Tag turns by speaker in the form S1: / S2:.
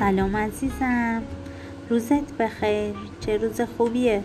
S1: سلام عزیزم. روزت بخیر. چه روز خوبیه.